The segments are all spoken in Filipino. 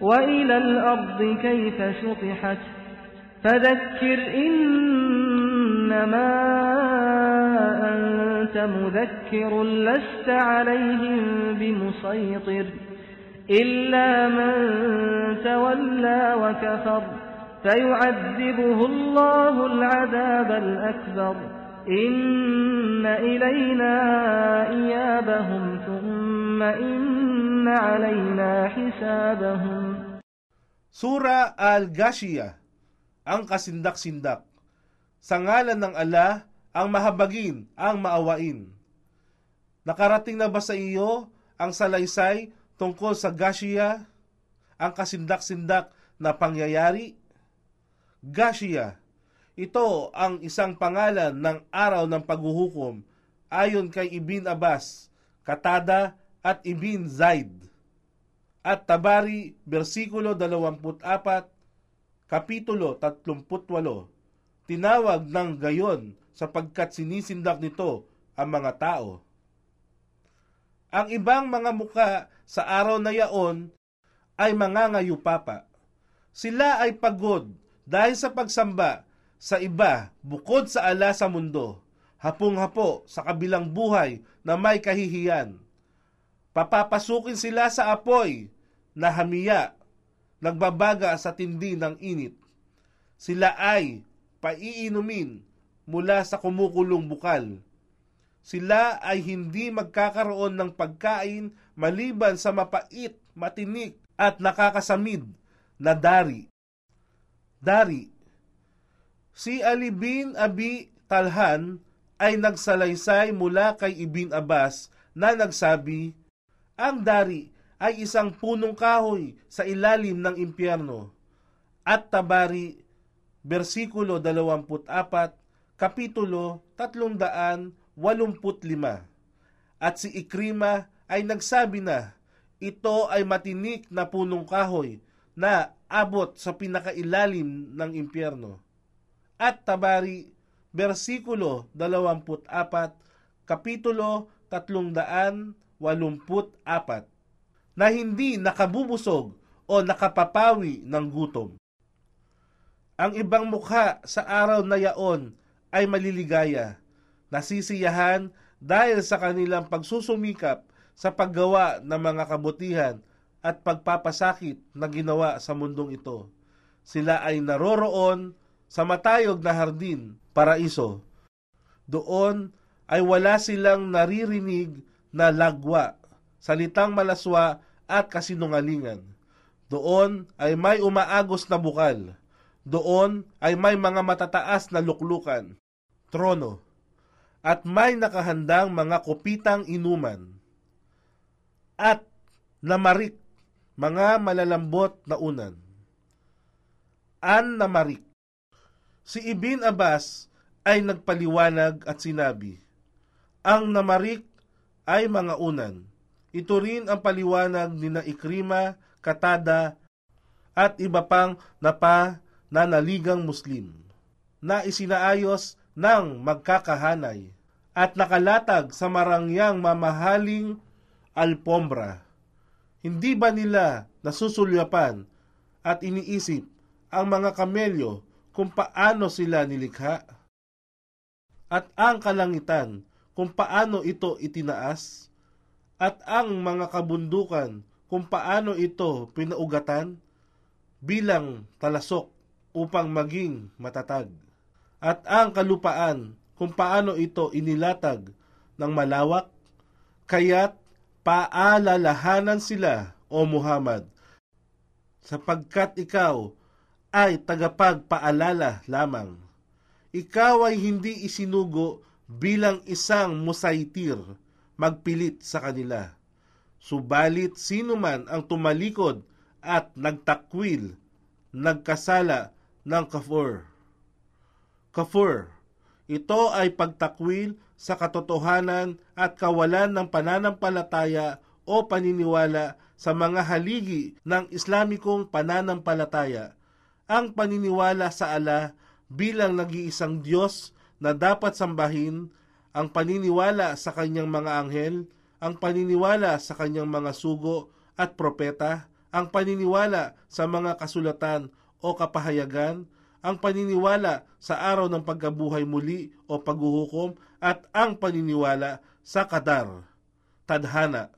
وإلى الأرض كيف سطحت فذكر إنما أنت مذكر لست عليهم بمسيطر إلا من تولى وكفر فيعذبه الله العذاب الأكبر إن إلينا إيابهم ثم إن علينا حسابهم Sura Al-Gashiyah, ang kasindak-sindak. Sa ngalan ng ala, ang mahabagin, ang maawain. Nakarating na ba sa iyo ang salaysay tungkol sa Gashiyah, ang kasindak-sindak na pangyayari? Gashiyah, ito ang isang pangalan ng araw ng paghuhukom ayon kay Ibn Abbas, Katada at Ibn Zaid. At Tabari, versikulo 24, kapitulo 38, tinawag ng gayon sapagkat sinisindak nito ang mga tao. Ang ibang mga muka sa araw na yaon ay mga ngayupapa. Sila ay pagod dahil sa pagsamba sa iba bukod sa ala sa mundo, hapong-hapo sa kabilang buhay na may kahihiyan. Papapasukin sila sa apoy na hamiya, nagbabaga sa tindi ng init. Sila ay paiinumin mula sa kumukulong bukal. Sila ay hindi magkakaroon ng pagkain maliban sa mapait, matinik at nakakasamid na dari. Dari. Si Ali bin Abi Talhan ay nagsalaysay mula kay Ibn Abbas na nagsabi, Ang dari ay isang punong kahoy sa ilalim ng impyerno. At Tabari, versikulo 24, kapitulo 385. At si Ikrima ay nagsabi na, ito ay matinik na punong kahoy na abot sa pinakailalim ng impyerno. At Tabari, versikulo 24, kapitulo 384 na hindi nakabubusog o nakapapawi ng gutom. Ang ibang mukha sa araw na yaon ay maliligaya, nasisiyahan dahil sa kanilang pagsusumikap sa paggawa ng mga kabutihan at pagpapasakit na ginawa sa mundong ito. Sila ay naroroon sa matayog na hardin, paraiso. Doon ay wala silang naririnig na lagwa, salitang malaswa at kasinungalingan. Doon ay may umaagos na bukal. Doon ay may mga matataas na luklukan, trono, at may nakahandang mga kupitang inuman. At namarik, mga malalambot na unan. An namarik. Si Ibn Abbas ay nagpaliwanag at sinabi, Ang namarik ay mga unan ito rin ang paliwanag ni na Ikrima, Katada, at iba pang napa na naligang Muslim na isinaayos ng magkakahanay at nakalatag sa marangyang mamahaling alpombra. Hindi ba nila nasusulyapan at iniisip ang mga kamelyo kung paano sila nilikha? At ang kalangitan kung paano ito itinaas? At ang mga kabundukan kung paano ito pinaugatan bilang talasok upang maging matatag? At ang kalupaan kung paano ito inilatag ng malawak? Kaya't paalalahanan sila, O Muhammad, sapagkat ikaw ay tagapagpaalala lamang. Ikaw ay hindi isinugo bilang isang musaitir magpilit sa kanila. Subalit sino man ang tumalikod at nagtakwil, nagkasala ng kafur. Kafur, ito ay pagtakwil sa katotohanan at kawalan ng pananampalataya o paniniwala sa mga haligi ng Islamikong pananampalataya. Ang paniniwala sa ala bilang nag-iisang Diyos na dapat sambahin, ang paniniwala sa kanyang mga anghel, ang paniniwala sa kanyang mga sugo at propeta, ang paniniwala sa mga kasulatan o kapahayagan, ang paniniwala sa araw ng pagkabuhay muli o paghuhukom at ang paniniwala sa kadar, tadhana.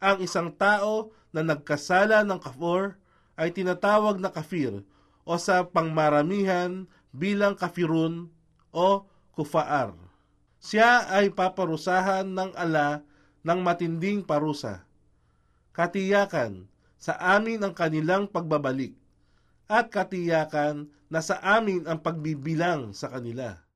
Ang isang tao na nagkasala ng kafir ay tinatawag na kafir o sa pangmaramihan bilang kafirun o kufaar. Siya ay paparusahan ng ala ng matinding parusa. Katiyakan sa amin ang kanilang pagbabalik at katiyakan na sa amin ang pagbibilang sa kanila.